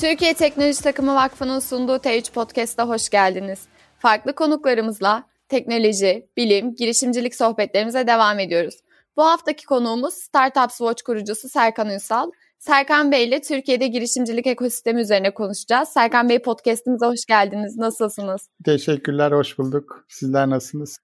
Türkiye Teknoloji Takımı Vakfı'nın sunduğu T3 Podcast'a hoş geldiniz. Farklı konuklarımızla teknoloji, bilim, girişimcilik sohbetlerimize devam ediyoruz. Bu haftaki konuğumuz Startups Watch kurucusu Serkan Ünsal. Serkan Bey ile Türkiye'de girişimcilik ekosistemi üzerine konuşacağız. Serkan Bey podcastimize hoş geldiniz. Nasılsınız? Teşekkürler, hoş bulduk. Sizler nasılsınız?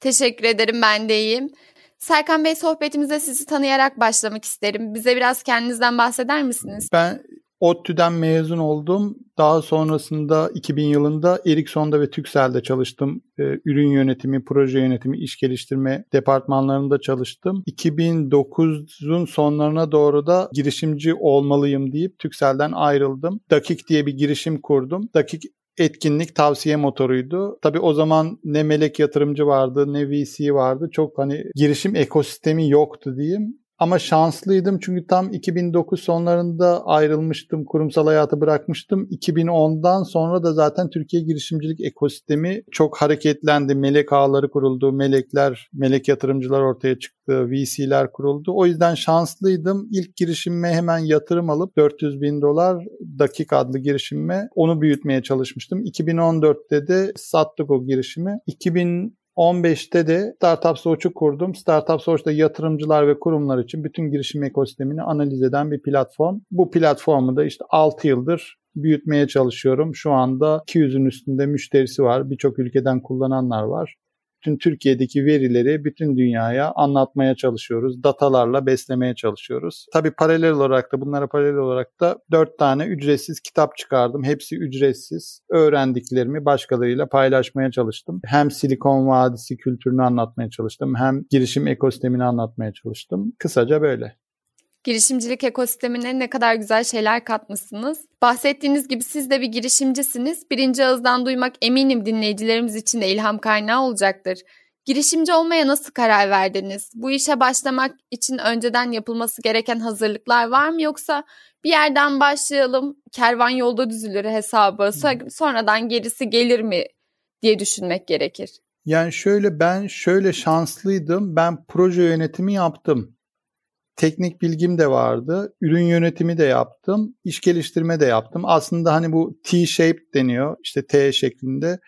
Teşekkür ederim, ben de iyiyim. Serkan Bey sohbetimize sizi tanıyarak başlamak isterim. Bize biraz kendinizden bahseder misiniz? Ben ODTÜ'den mezun oldum. Daha sonrasında 2000 yılında Ericsson'da ve Turkcell'de çalıştım. Ee, ürün yönetimi, proje yönetimi, iş geliştirme departmanlarında çalıştım. 2009'un sonlarına doğru da girişimci olmalıyım deyip Turkcell'den ayrıldım. Dakik diye bir girişim kurdum. Dakik etkinlik tavsiye motoruydu. Tabii o zaman ne melek yatırımcı vardı ne VC vardı. Çok hani girişim ekosistemi yoktu diyeyim. Ama şanslıydım çünkü tam 2009 sonlarında ayrılmıştım, kurumsal hayatı bırakmıştım. 2010'dan sonra da zaten Türkiye girişimcilik ekosistemi çok hareketlendi. Melek ağları kuruldu, melekler, melek yatırımcılar ortaya çıktı, VC'ler kuruldu. O yüzden şanslıydım. İlk girişimime hemen yatırım alıp 400 bin dolar dakik adlı girişimime onu büyütmeye çalışmıştım. 2014'te de sattık o girişimi. 2000 15'te de Startup Source'u kurdum. Startup Source'da yatırımcılar ve kurumlar için bütün girişim ekosistemini analiz eden bir platform. Bu platformu da işte 6 yıldır büyütmeye çalışıyorum. Şu anda 200'ün üstünde müşterisi var. Birçok ülkeden kullananlar var bütün Türkiye'deki verileri bütün dünyaya anlatmaya çalışıyoruz. Datalarla beslemeye çalışıyoruz. Tabii paralel olarak da bunlara paralel olarak da 4 tane ücretsiz kitap çıkardım. Hepsi ücretsiz. Öğrendiklerimi başkalarıyla paylaşmaya çalıştım. Hem Silikon Vadisi kültürünü anlatmaya çalıştım. Hem girişim ekosistemini anlatmaya çalıştım. Kısaca böyle girişimcilik ekosistemine ne kadar güzel şeyler katmışsınız. Bahsettiğiniz gibi siz de bir girişimcisiniz. Birinci ağızdan duymak eminim dinleyicilerimiz için de ilham kaynağı olacaktır. Girişimci olmaya nasıl karar verdiniz? Bu işe başlamak için önceden yapılması gereken hazırlıklar var mı yoksa bir yerden başlayalım, kervan yolda düzülür hesabı, sonradan gerisi gelir mi diye düşünmek gerekir? Yani şöyle ben şöyle şanslıydım. Ben proje yönetimi yaptım teknik bilgim de vardı. Ürün yönetimi de yaptım. iş geliştirme de yaptım. Aslında hani bu T-shape deniyor. işte T şeklinde.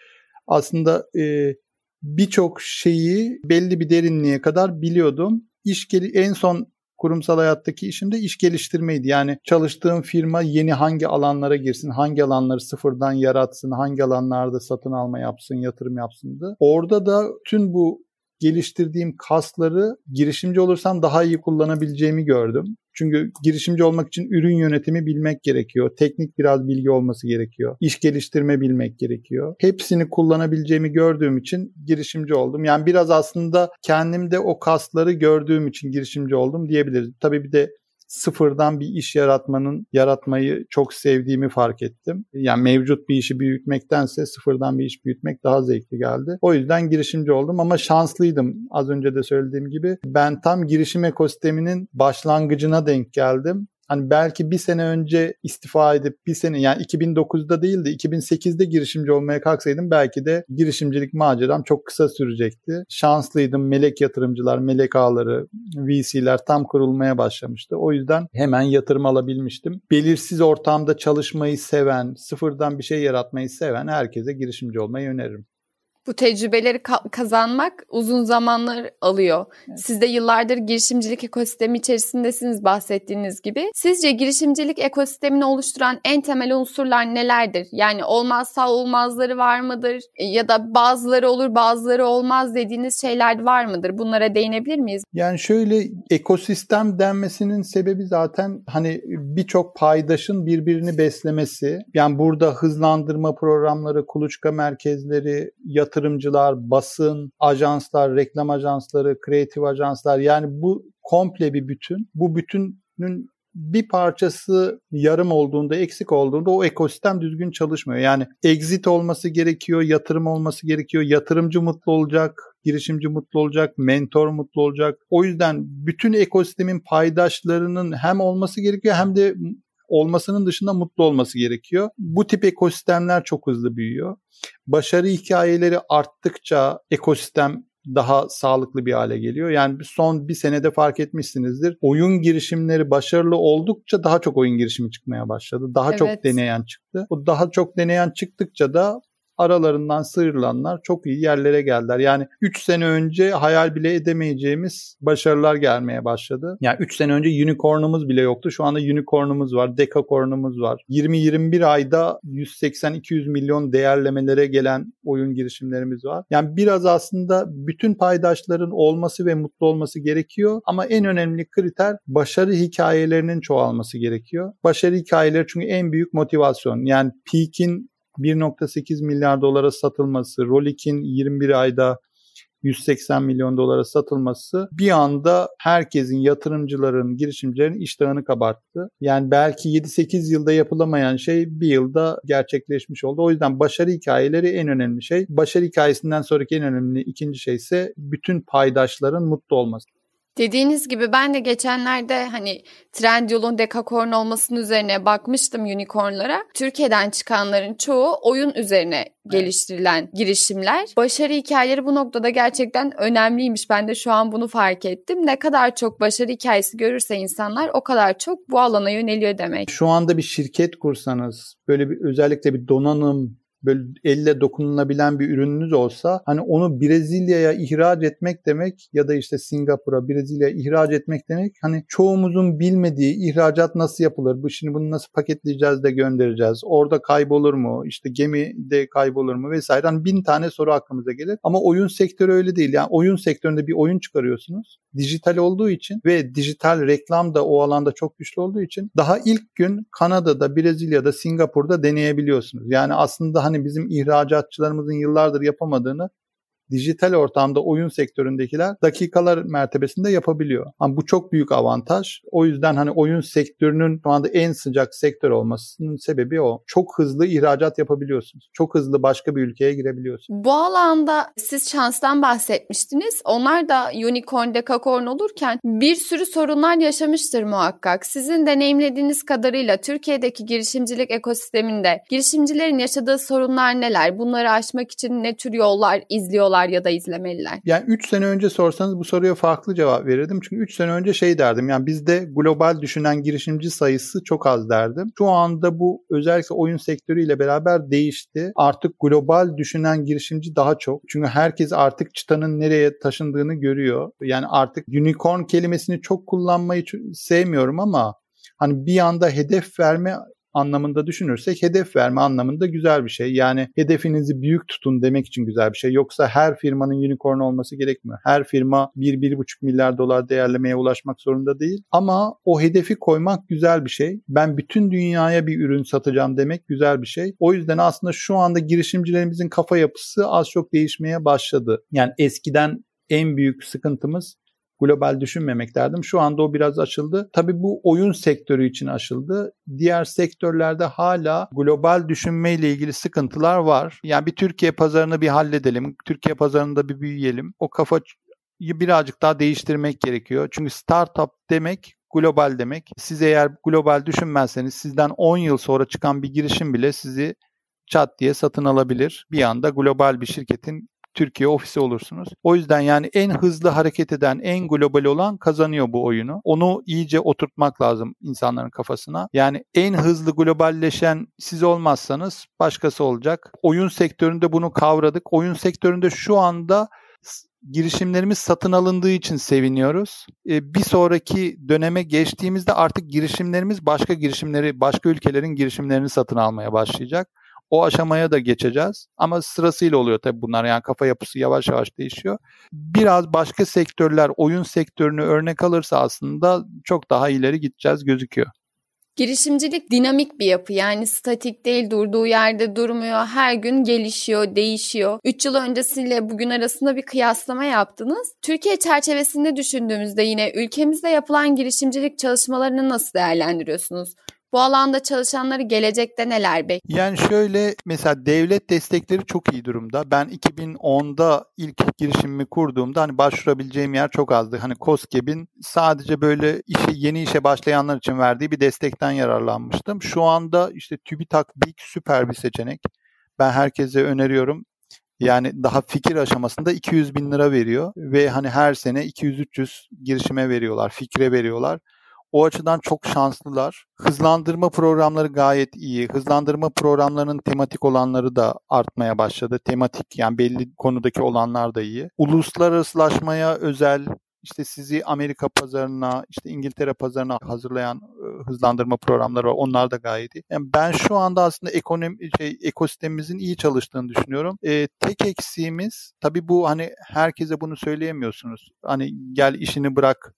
Aslında e, birçok şeyi belli bir derinliğe kadar biliyordum. İş geli en son kurumsal hayattaki işim de iş geliştirmeydi. Yani çalıştığım firma yeni hangi alanlara girsin, hangi alanları sıfırdan yaratsın, hangi alanlarda satın alma yapsın, yatırım yapsındı. Orada da tüm bu geliştirdiğim kasları girişimci olursam daha iyi kullanabileceğimi gördüm. Çünkü girişimci olmak için ürün yönetimi bilmek gerekiyor. Teknik biraz bilgi olması gerekiyor. İş geliştirme bilmek gerekiyor. Hepsini kullanabileceğimi gördüğüm için girişimci oldum. Yani biraz aslında kendimde o kasları gördüğüm için girişimci oldum diyebiliriz. Tabii bir de sıfırdan bir iş yaratmanın yaratmayı çok sevdiğimi fark ettim. Yani mevcut bir işi büyütmektense sıfırdan bir iş büyütmek daha zevkli geldi. O yüzden girişimci oldum ama şanslıydım. Az önce de söylediğim gibi ben tam girişim ekosisteminin başlangıcına denk geldim. Hani belki bir sene önce istifa edip bir sene yani 2009'da değil de 2008'de girişimci olmaya kalksaydım belki de girişimcilik maceram çok kısa sürecekti. Şanslıydım. Melek yatırımcılar, melek ağları, VC'ler tam kurulmaya başlamıştı. O yüzden hemen yatırım alabilmiştim. Belirsiz ortamda çalışmayı seven, sıfırdan bir şey yaratmayı seven herkese girişimci olmayı öneririm. Bu tecrübeleri ka- kazanmak uzun zamanlar alıyor. Evet. Siz de yıllardır girişimcilik ekosistemi içerisindesiniz bahsettiğiniz gibi. Sizce girişimcilik ekosistemini oluşturan en temel unsurlar nelerdir? Yani olmazsa olmazları var mıdır? E, ya da bazıları olur bazıları olmaz dediğiniz şeyler var mıdır? Bunlara değinebilir miyiz? Yani şöyle ekosistem denmesinin sebebi zaten hani birçok paydaşın birbirini beslemesi. Yani burada hızlandırma programları, kuluçka merkezleri, yatırım yatırımcılar, basın, ajanslar, reklam ajansları, kreatif ajanslar yani bu komple bir bütün. Bu bütünün bir parçası yarım olduğunda, eksik olduğunda o ekosistem düzgün çalışmıyor. Yani exit olması gerekiyor, yatırım olması gerekiyor. Yatırımcı mutlu olacak, girişimci mutlu olacak, mentor mutlu olacak. O yüzden bütün ekosistemin paydaşlarının hem olması gerekiyor hem de olmasının dışında mutlu olması gerekiyor. Bu tip ekosistemler çok hızlı büyüyor. Başarı hikayeleri arttıkça ekosistem daha sağlıklı bir hale geliyor. Yani son bir senede fark etmişsinizdir. Oyun girişimleri başarılı oldukça daha çok oyun girişimi çıkmaya başladı. Daha evet. çok deneyen çıktı. O daha çok deneyen çıktıkça da aralarından sıyrılanlar çok iyi yerlere geldiler. Yani 3 sene önce hayal bile edemeyeceğimiz başarılar gelmeye başladı. Yani 3 sene önce unicornumuz bile yoktu. Şu anda unicornumuz var, decacornumuz var. 20-21 ayda 180-200 milyon değerlemelere gelen oyun girişimlerimiz var. Yani biraz aslında bütün paydaşların olması ve mutlu olması gerekiyor. Ama en önemli kriter başarı hikayelerinin çoğalması gerekiyor. Başarı hikayeleri çünkü en büyük motivasyon. Yani Peak'in 1.8 milyar dolara satılması, Rolik'in 21 ayda 180 milyon dolara satılması bir anda herkesin, yatırımcıların, girişimcilerin iştahını kabarttı. Yani belki 7-8 yılda yapılamayan şey bir yılda gerçekleşmiş oldu. O yüzden başarı hikayeleri en önemli şey. Başarı hikayesinden sonraki en önemli ikinci şey ise bütün paydaşların mutlu olması. Dediğiniz gibi ben de geçenlerde hani Trendyol'un dekakorn olmasının üzerine bakmıştım unicornlara. Türkiye'den çıkanların çoğu oyun üzerine geliştirilen girişimler. Başarı hikayeleri bu noktada gerçekten önemliymiş. Ben de şu an bunu fark ettim. Ne kadar çok başarı hikayesi görürse insanlar o kadar çok bu alana yöneliyor demek. Şu anda bir şirket kursanız böyle bir özellikle bir donanım böyle elle dokunulabilen bir ürününüz olsa hani onu Brezilya'ya ihraç etmek demek ya da işte Singapur'a Brezilya'ya ihraç etmek demek hani çoğumuzun bilmediği ihracat nasıl yapılır? Bu şimdi bunu nasıl paketleyeceğiz de göndereceğiz? Orada kaybolur mu? İşte gemi de kaybolur mu vesaire. Hani bin tane soru aklımıza gelir. Ama oyun sektörü öyle değil. Yani oyun sektöründe bir oyun çıkarıyorsunuz. Dijital olduğu için ve dijital reklam da o alanda çok güçlü olduğu için daha ilk gün Kanada'da, Brezilya'da, Singapur'da deneyebiliyorsunuz. Yani aslında hani hani bizim ihracatçılarımızın yıllardır yapamadığını dijital ortamda oyun sektöründekiler dakikalar mertebesinde yapabiliyor. Ama bu çok büyük avantaj. O yüzden hani oyun sektörünün şu anda en sıcak sektör olmasının sebebi o. Çok hızlı ihracat yapabiliyorsunuz. Çok hızlı başka bir ülkeye girebiliyorsunuz. Bu alanda siz şanstan bahsetmiştiniz. Onlar da unicorn, dekakorn olurken bir sürü sorunlar yaşamıştır muhakkak. Sizin deneyimlediğiniz kadarıyla Türkiye'deki girişimcilik ekosisteminde girişimcilerin yaşadığı sorunlar neler? Bunları aşmak için ne tür yollar izliyorlar? İzliyorlar ya da izlemeliler? Yani 3 sene önce sorsanız bu soruya farklı cevap verirdim. Çünkü 3 sene önce şey derdim. Yani bizde global düşünen girişimci sayısı çok az derdim. Şu anda bu özellikle oyun sektörüyle beraber değişti. Artık global düşünen girişimci daha çok. Çünkü herkes artık çıtanın nereye taşındığını görüyor. Yani artık unicorn kelimesini çok kullanmayı sevmiyorum ama hani bir anda hedef verme anlamında düşünürsek hedef verme anlamında güzel bir şey. Yani hedefinizi büyük tutun demek için güzel bir şey. Yoksa her firmanın unicorn olması gerekmiyor. Her firma 1-1,5 milyar dolar değerlemeye ulaşmak zorunda değil. Ama o hedefi koymak güzel bir şey. Ben bütün dünyaya bir ürün satacağım demek güzel bir şey. O yüzden aslında şu anda girişimcilerimizin kafa yapısı az çok değişmeye başladı. Yani eskiden en büyük sıkıntımız global düşünmemek derdim. Şu anda o biraz açıldı. Tabii bu oyun sektörü için açıldı. Diğer sektörlerde hala global düşünmeyle ilgili sıkıntılar var. Yani bir Türkiye pazarını bir halledelim. Türkiye pazarında bir büyüyelim. O kafa birazcık daha değiştirmek gerekiyor. Çünkü startup demek global demek. Siz eğer global düşünmezseniz sizden 10 yıl sonra çıkan bir girişim bile sizi çat diye satın alabilir. Bir anda global bir şirketin Türkiye ofisi olursunuz. O yüzden yani en hızlı hareket eden, en global olan kazanıyor bu oyunu. Onu iyice oturtmak lazım insanların kafasına. Yani en hızlı globalleşen siz olmazsanız başkası olacak. Oyun sektöründe bunu kavradık. Oyun sektöründe şu anda girişimlerimiz satın alındığı için seviniyoruz. Ee, bir sonraki döneme geçtiğimizde artık girişimlerimiz başka girişimleri, başka ülkelerin girişimlerini satın almaya başlayacak. O aşamaya da geçeceğiz. Ama sırasıyla oluyor tabii bunlar. Yani kafa yapısı yavaş yavaş değişiyor. Biraz başka sektörler oyun sektörünü örnek alırsa aslında çok daha ileri gideceğiz gözüküyor. Girişimcilik dinamik bir yapı yani statik değil durduğu yerde durmuyor her gün gelişiyor değişiyor. 3 yıl öncesiyle bugün arasında bir kıyaslama yaptınız. Türkiye çerçevesinde düşündüğümüzde yine ülkemizde yapılan girişimcilik çalışmalarını nasıl değerlendiriyorsunuz? Bu alanda çalışanları gelecekte neler bekliyor? Yani şöyle mesela devlet destekleri çok iyi durumda. Ben 2010'da ilk girişimimi kurduğumda hani başvurabileceğim yer çok azdı. Hani COSGAP'in sadece böyle işe, yeni işe başlayanlar için verdiği bir destekten yararlanmıştım. Şu anda işte TÜBİTAK Big süper bir seçenek. Ben herkese öneriyorum. Yani daha fikir aşamasında 200 bin lira veriyor ve hani her sene 200-300 girişime veriyorlar, fikre veriyorlar. O açıdan çok şanslılar. Hızlandırma programları gayet iyi. Hızlandırma programlarının tematik olanları da artmaya başladı. Tematik yani belli konudaki olanlar da iyi. Uluslararasılaşmaya özel işte sizi Amerika pazarına, işte İngiltere pazarına hazırlayan e, hızlandırma programları var. Onlar da gayet iyi. Yani ben şu anda aslında ekonomi şey ekosistemimizin iyi çalıştığını düşünüyorum. E, tek eksiğimiz tabii bu hani herkese bunu söyleyemiyorsunuz. Hani gel işini bırak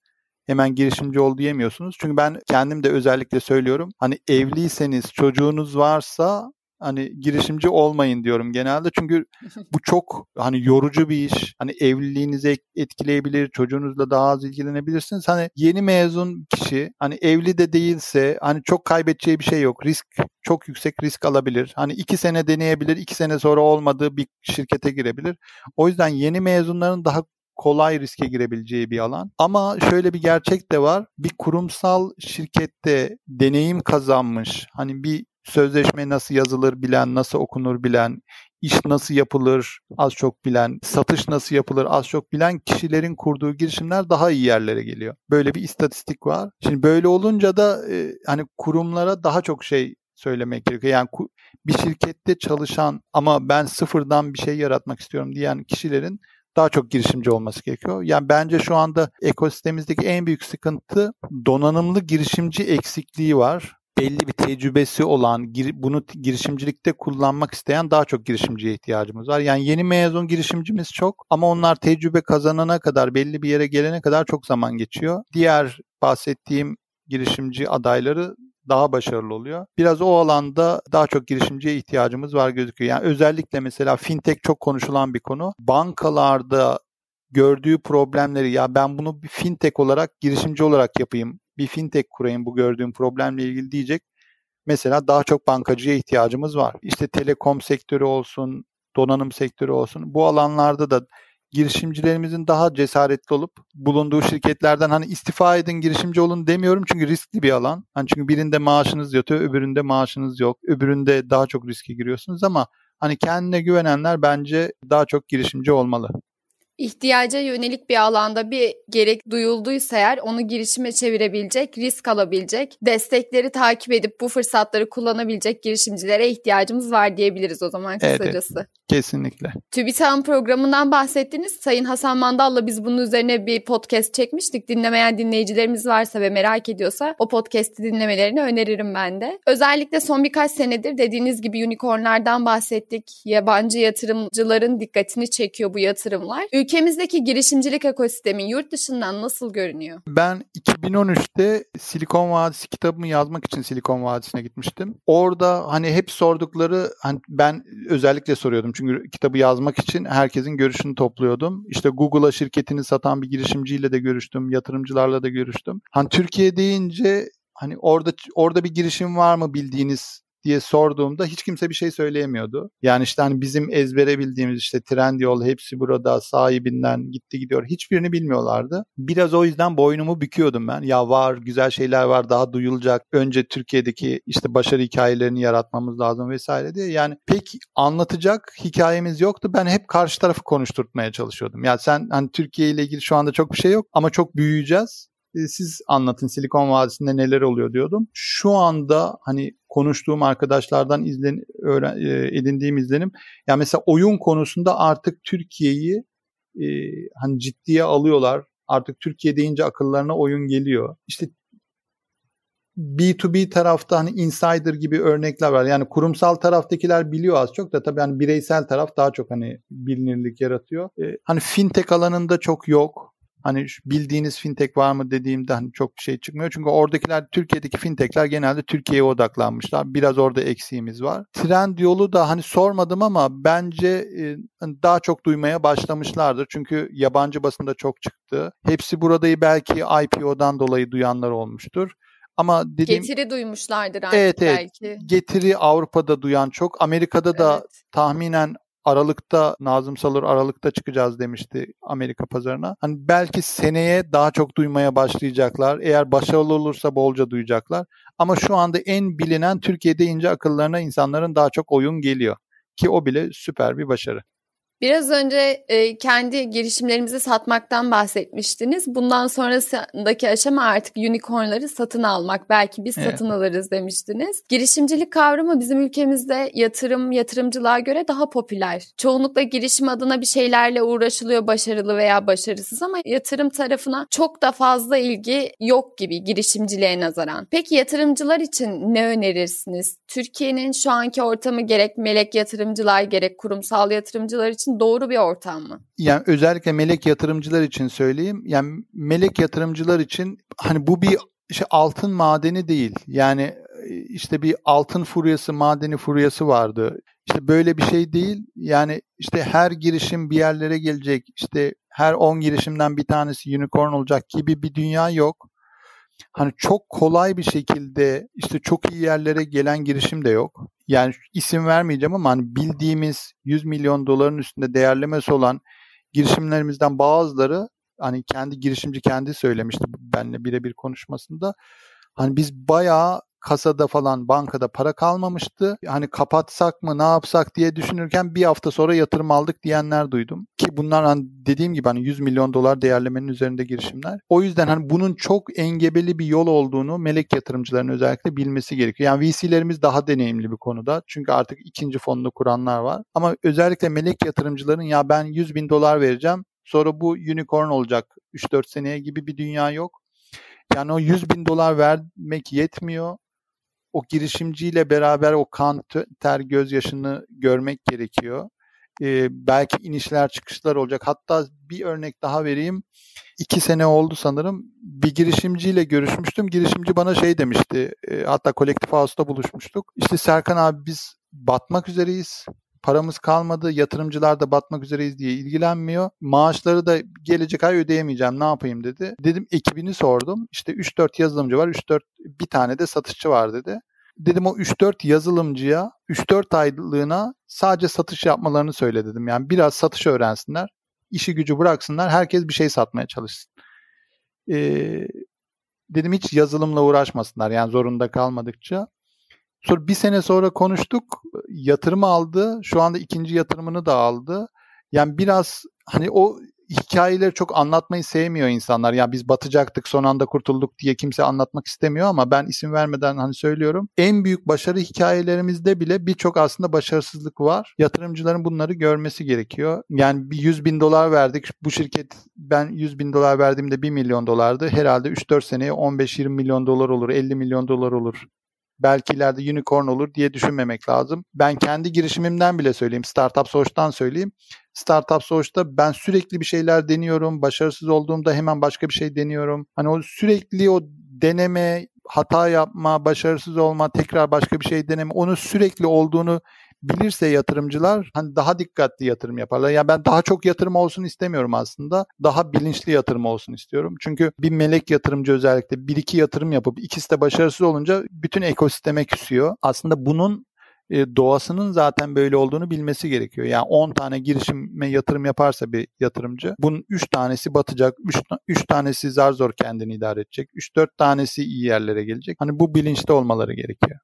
hemen girişimci ol diyemiyorsunuz. Çünkü ben kendim de özellikle söylüyorum. Hani evliyseniz, çocuğunuz varsa hani girişimci olmayın diyorum genelde. Çünkü bu çok hani yorucu bir iş. Hani evliliğinizi etkileyebilir, çocuğunuzla daha az ilgilenebilirsiniz. Hani yeni mezun kişi hani evli de değilse hani çok kaybedeceği bir şey yok. Risk çok yüksek risk alabilir. Hani iki sene deneyebilir, iki sene sonra olmadığı bir şirkete girebilir. O yüzden yeni mezunların daha kolay riske girebileceği bir alan. Ama şöyle bir gerçek de var. Bir kurumsal şirkette deneyim kazanmış, hani bir sözleşme nasıl yazılır bilen, nasıl okunur bilen, iş nasıl yapılır az çok bilen, satış nasıl yapılır az çok bilen kişilerin kurduğu girişimler daha iyi yerlere geliyor. Böyle bir istatistik var. Şimdi böyle olunca da e, hani kurumlara daha çok şey söylemek gerekiyor. Yani bir şirkette çalışan ama ben sıfırdan bir şey yaratmak istiyorum diyen kişilerin daha çok girişimci olması gerekiyor. Yani bence şu anda ekosistemimizdeki en büyük sıkıntı donanımlı girişimci eksikliği var. Belli bir tecrübesi olan, bunu girişimcilikte kullanmak isteyen daha çok girişimciye ihtiyacımız var. Yani yeni mezun girişimcimiz çok ama onlar tecrübe kazanana kadar, belli bir yere gelene kadar çok zaman geçiyor. Diğer bahsettiğim girişimci adayları daha başarılı oluyor. Biraz o alanda daha çok girişimciye ihtiyacımız var gözüküyor. Yani özellikle mesela fintech çok konuşulan bir konu. Bankalarda gördüğü problemleri ya ben bunu bir fintech olarak girişimci olarak yapayım. Bir fintech kurayım bu gördüğüm problemle ilgili diyecek. Mesela daha çok bankacıya ihtiyacımız var. İşte telekom sektörü olsun, donanım sektörü olsun. Bu alanlarda da girişimcilerimizin daha cesaretli olup bulunduğu şirketlerden hani istifa edin girişimci olun demiyorum çünkü riskli bir alan. Hani çünkü birinde maaşınız yatıyor, öbüründe maaşınız yok. Öbüründe daha çok riske giriyorsunuz ama hani kendine güvenenler bence daha çok girişimci olmalı ihtiyaca yönelik bir alanda bir gerek duyulduysa eğer onu girişime çevirebilecek, risk alabilecek, destekleri takip edip bu fırsatları kullanabilecek girişimcilere ihtiyacımız var diyebiliriz o zaman kısacası. Evet, kesinlikle. TÜBİTAK'ın programından bahsettiniz. Sayın Hasan Mandal'la biz bunun üzerine bir podcast çekmiştik. Dinlemeyen dinleyicilerimiz varsa ve merak ediyorsa o podcast'i dinlemelerini öneririm ben de. Özellikle son birkaç senedir dediğiniz gibi unicornlardan bahsettik. Yabancı yatırımcıların dikkatini çekiyor bu yatırımlar. Ülkemizdeki girişimcilik ekosistemi yurt dışından nasıl görünüyor? Ben 2013'te Silikon Vadisi kitabımı yazmak için Silikon Vadisi'ne gitmiştim. Orada hani hep sordukları hani ben özellikle soruyordum çünkü kitabı yazmak için herkesin görüşünü topluyordum. İşte Google'a şirketini satan bir girişimciyle de görüştüm, yatırımcılarla da görüştüm. Hani Türkiye deyince hani orada orada bir girişim var mı bildiğiniz diye sorduğumda hiç kimse bir şey söyleyemiyordu. Yani işte hani bizim ezbere bildiğimiz işte Trendyol hepsi burada sahibinden gitti gidiyor. Hiçbirini bilmiyorlardı. Biraz o yüzden boynumu büküyordum ben. Ya var güzel şeyler var daha duyulacak. Önce Türkiye'deki işte başarı hikayelerini yaratmamız lazım vesaire diye. Yani pek anlatacak hikayemiz yoktu. Ben hep karşı tarafı konuşturtmaya çalışıyordum. Ya sen hani Türkiye ile ilgili şu anda çok bir şey yok ama çok büyüyeceğiz e, siz anlatın Silikon Vadisi'nde neler oluyor diyordum. Şu anda hani konuştuğum arkadaşlardan izlen, öğren, e, edindiğim izlenim yani mesela oyun konusunda artık Türkiye'yi e, hani ciddiye alıyorlar. Artık Türkiye deyince akıllarına oyun geliyor. İşte B2B tarafta hani insider gibi örnekler var. Yani kurumsal taraftakiler biliyor az çok da tabii hani bireysel taraf daha çok hani bilinirlik yaratıyor. Ee, hani fintech alanında çok yok hani bildiğiniz fintech var mı dediğimde hani çok bir şey çıkmıyor. Çünkü oradakiler Türkiye'deki fintechler genelde Türkiye'ye odaklanmışlar. Biraz orada eksiğimiz var. Trend yolu da hani sormadım ama bence e, hani daha çok duymaya başlamışlardır. Çünkü yabancı basında çok çıktı. Hepsi buradayı belki IPO'dan dolayı duyanlar olmuştur. Ama dediğim getiri duymuşlardır artık evet, evet. belki. Getiri Avrupa'da duyan çok. Amerika'da da evet. tahminen Aralık'ta Nazım Salur Aralık'ta çıkacağız demişti Amerika pazarına. Hani belki seneye daha çok duymaya başlayacaklar. Eğer başarılı olursa bolca duyacaklar. Ama şu anda en bilinen Türkiye'de ince akıllarına insanların daha çok oyun geliyor. Ki o bile süper bir başarı. Biraz önce e, kendi girişimlerimizi satmaktan bahsetmiştiniz. Bundan sonrasındaki aşama artık unicornları satın almak. Belki biz evet. satın alırız demiştiniz. Girişimcilik kavramı bizim ülkemizde yatırım, yatırımcılığa göre daha popüler. Çoğunlukla girişim adına bir şeylerle uğraşılıyor başarılı veya başarısız ama yatırım tarafına çok da fazla ilgi yok gibi girişimciliğe nazaran. Peki yatırımcılar için ne önerirsiniz? Türkiye'nin şu anki ortamı gerek melek yatırımcılar gerek kurumsal yatırımcılar için için doğru bir ortam mı? Yani özellikle melek yatırımcılar için söyleyeyim. Yani melek yatırımcılar için hani bu bir işte altın madeni değil. Yani işte bir altın furyası, madeni furyası vardı. İşte böyle bir şey değil. Yani işte her girişim bir yerlere gelecek. İşte her 10 girişimden bir tanesi unicorn olacak gibi bir dünya yok. Hani çok kolay bir şekilde işte çok iyi yerlere gelen girişim de yok yani isim vermeyeceğim ama hani bildiğimiz 100 milyon doların üstünde değerlemesi olan girişimlerimizden bazıları hani kendi girişimci kendi söylemişti benimle birebir konuşmasında. Hani biz bayağı kasada falan bankada para kalmamıştı. Hani kapatsak mı ne yapsak diye düşünürken bir hafta sonra yatırım aldık diyenler duydum. Ki bunlar hani dediğim gibi hani 100 milyon dolar değerlemenin üzerinde girişimler. O yüzden hani bunun çok engebeli bir yol olduğunu melek yatırımcıların özellikle bilmesi gerekiyor. Yani VC'lerimiz daha deneyimli bir konuda. Çünkü artık ikinci fonunu kuranlar var. Ama özellikle melek yatırımcıların ya ben 100 bin dolar vereceğim sonra bu unicorn olacak 3-4 seneye gibi bir dünya yok. Yani o 100 bin dolar vermek yetmiyor o girişimciyle beraber o kan, ter, gözyaşını görmek gerekiyor. Ee, belki inişler çıkışlar olacak. Hatta bir örnek daha vereyim. İki sene oldu sanırım. Bir girişimciyle görüşmüştüm. Girişimci bana şey demişti. E, hatta kolektif house'da buluşmuştuk. İşte Serkan abi biz batmak üzereyiz paramız kalmadı, yatırımcılar da batmak üzereyiz diye ilgilenmiyor. Maaşları da gelecek ay ödeyemeyeceğim ne yapayım dedi. Dedim ekibini sordum. İşte 3-4 yazılımcı var, 3-4 bir tane de satışçı var dedi. Dedim o 3-4 yazılımcıya 3-4 aylığına sadece satış yapmalarını söyle dedim. Yani biraz satış öğrensinler, işi gücü bıraksınlar, herkes bir şey satmaya çalışsın. Ee, dedim hiç yazılımla uğraşmasınlar yani zorunda kalmadıkça. Sonra bir sene sonra konuştuk. Yatırım aldı. Şu anda ikinci yatırımını da aldı. Yani biraz hani o hikayeleri çok anlatmayı sevmiyor insanlar. Ya yani biz batacaktık son anda kurtulduk diye kimse anlatmak istemiyor ama ben isim vermeden hani söylüyorum. En büyük başarı hikayelerimizde bile birçok aslında başarısızlık var. Yatırımcıların bunları görmesi gerekiyor. Yani bir 100 bin dolar verdik. Bu şirket ben 100 bin dolar verdiğimde 1 milyon dolardı. Herhalde 3-4 seneye 15-20 milyon dolar olur, 50 milyon dolar olur belki ileride unicorn olur diye düşünmemek lazım. Ben kendi girişimimden bile söyleyeyim. Startup Source'dan söyleyeyim. Startup Source'da ben sürekli bir şeyler deniyorum. Başarısız olduğumda hemen başka bir şey deniyorum. Hani o sürekli o deneme, hata yapma, başarısız olma, tekrar başka bir şey deneme onu sürekli olduğunu bilirse yatırımcılar hani daha dikkatli yatırım yaparlar. Yani ben daha çok yatırım olsun istemiyorum aslında. Daha bilinçli yatırım olsun istiyorum. Çünkü bir melek yatırımcı özellikle bir iki yatırım yapıp ikisi de başarısız olunca bütün ekosisteme küsüyor. Aslında bunun e, doğasının zaten böyle olduğunu bilmesi gerekiyor. Yani 10 tane girişime yatırım yaparsa bir yatırımcı bunun 3 tanesi batacak, 3, 3 tanesi zar zor kendini idare edecek, 3-4 tanesi iyi yerlere gelecek. Hani bu bilinçte olmaları gerekiyor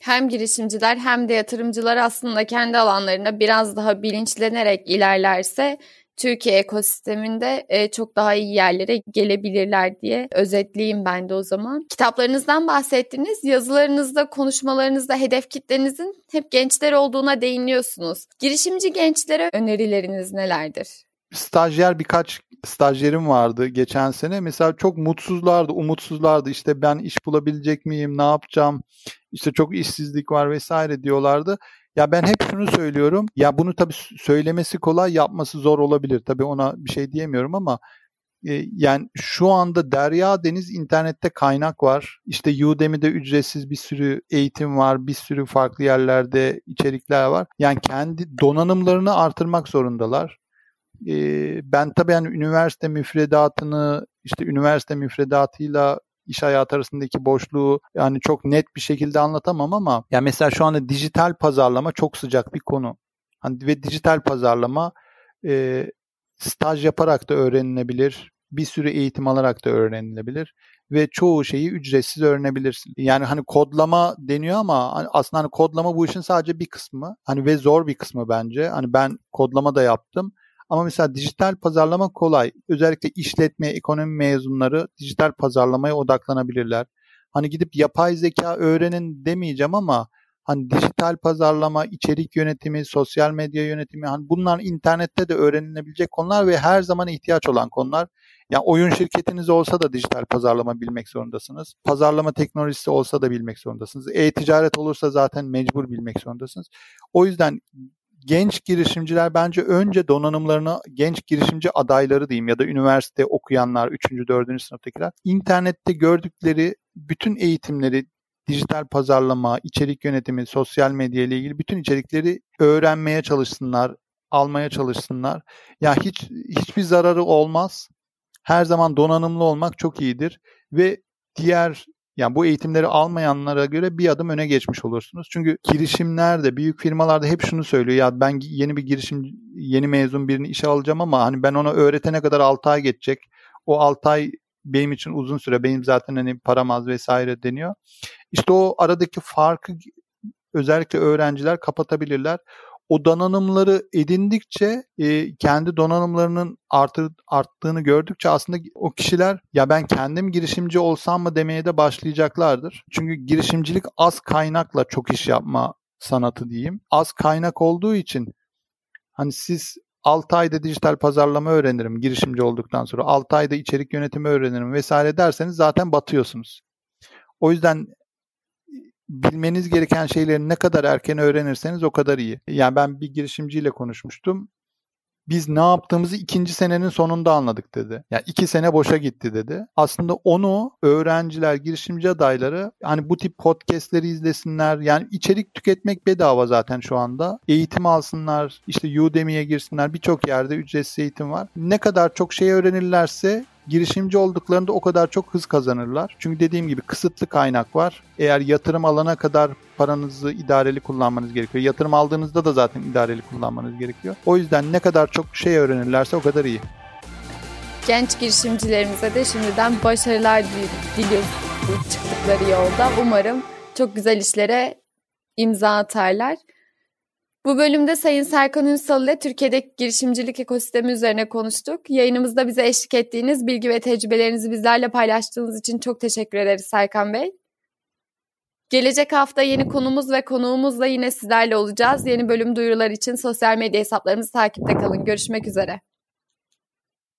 hem girişimciler hem de yatırımcılar aslında kendi alanlarında biraz daha bilinçlenerek ilerlerse Türkiye ekosisteminde e, çok daha iyi yerlere gelebilirler diye özetleyeyim ben de o zaman. Kitaplarınızdan bahsettiniz. Yazılarınızda, konuşmalarınızda hedef kitlenizin hep gençler olduğuna değiniyorsunuz. Girişimci gençlere önerileriniz nelerdir? Stajyer birkaç stajyerim vardı geçen sene. Mesela çok mutsuzlardı, umutsuzlardı. İşte ben iş bulabilecek miyim, ne yapacağım? İşte çok işsizlik var vesaire diyorlardı. Ya ben hep şunu söylüyorum. Ya bunu tabii söylemesi kolay, yapması zor olabilir. Tabii ona bir şey diyemiyorum ama e, yani şu anda derya deniz internette kaynak var. İşte Udemy'de ücretsiz bir sürü eğitim var, bir sürü farklı yerlerde içerikler var. Yani kendi donanımlarını artırmak zorundalar. E, ben tabii yani üniversite müfredatını işte üniversite müfredatıyla iş hayatı arasındaki boşluğu yani çok net bir şekilde anlatamam ama ya mesela şu anda dijital pazarlama çok sıcak bir konu. Hani ve dijital pazarlama e, staj yaparak da öğrenilebilir. bir sürü eğitim alarak da öğrenilebilir ve çoğu şeyi ücretsiz öğrenebilirsin. Yani hani kodlama deniyor ama hani aslında hani kodlama bu işin sadece bir kısmı. Hani ve zor bir kısmı bence. Hani ben kodlama da yaptım. Ama mesela dijital pazarlama kolay. Özellikle işletme, ekonomi mezunları dijital pazarlamaya odaklanabilirler. Hani gidip yapay zeka öğrenin demeyeceğim ama hani dijital pazarlama, içerik yönetimi, sosyal medya yönetimi hani bunlar internette de öğrenilebilecek konular ve her zaman ihtiyaç olan konular. Yani oyun şirketiniz olsa da dijital pazarlama bilmek zorundasınız. Pazarlama teknolojisi olsa da bilmek zorundasınız. E-ticaret olursa zaten mecbur bilmek zorundasınız. O yüzden genç girişimciler bence önce donanımlarını genç girişimci adayları diyeyim ya da üniversite okuyanlar 3. 4. sınıftakiler internette gördükleri bütün eğitimleri dijital pazarlama, içerik yönetimi, sosyal medya ile ilgili bütün içerikleri öğrenmeye çalışsınlar, almaya çalışsınlar. Ya hiç hiçbir zararı olmaz. Her zaman donanımlı olmak çok iyidir ve diğer yani bu eğitimleri almayanlara göre bir adım öne geçmiş olursunuz. Çünkü girişimlerde, büyük firmalarda hep şunu söylüyor. Ya ben yeni bir girişim, yeni mezun birini işe alacağım ama hani ben ona öğretene kadar 6 ay geçecek. O 6 ay benim için uzun süre. Benim zaten hani param az vesaire deniyor. İşte o aradaki farkı özellikle öğrenciler kapatabilirler. O donanımları edindikçe e, kendi donanımlarının artır, arttığını gördükçe aslında o kişiler ya ben kendim girişimci olsam mı demeye de başlayacaklardır. Çünkü girişimcilik az kaynakla çok iş yapma sanatı diyeyim. Az kaynak olduğu için hani siz 6 ayda dijital pazarlama öğrenirim girişimci olduktan sonra. 6 ayda içerik yönetimi öğrenirim vesaire derseniz zaten batıyorsunuz. O yüzden bilmeniz gereken şeyleri ne kadar erken öğrenirseniz o kadar iyi. Yani ben bir girişimciyle konuşmuştum biz ne yaptığımızı ikinci senenin sonunda anladık dedi. Yani iki sene boşa gitti dedi. Aslında onu öğrenciler, girişimci adayları hani bu tip podcastleri izlesinler. Yani içerik tüketmek bedava zaten şu anda. Eğitim alsınlar, işte Udemy'ye girsinler. Birçok yerde ücretsiz eğitim var. Ne kadar çok şey öğrenirlerse girişimci olduklarında o kadar çok hız kazanırlar. Çünkü dediğim gibi kısıtlı kaynak var. Eğer yatırım alana kadar paranızı idareli kullanmanız gerekiyor. Yatırım aldığınızda da zaten idareli kullanmanız gerekiyor. O yüzden ne kadar çok şey öğrenirlerse o kadar iyi. Genç girişimcilerimize de şimdiden başarılar diliyoruz çıktıkları yolda. Umarım çok güzel işlere imza atarlar. Bu bölümde Sayın Serkan Ünsal ile Türkiye'deki girişimcilik ekosistemi üzerine konuştuk. Yayınımızda bize eşlik ettiğiniz bilgi ve tecrübelerinizi bizlerle paylaştığınız için çok teşekkür ederiz Serkan Bey. Gelecek hafta yeni konumuz ve konuğumuzla yine sizlerle olacağız. Yeni bölüm duyurular için sosyal medya hesaplarımızı takipte kalın. Görüşmek üzere.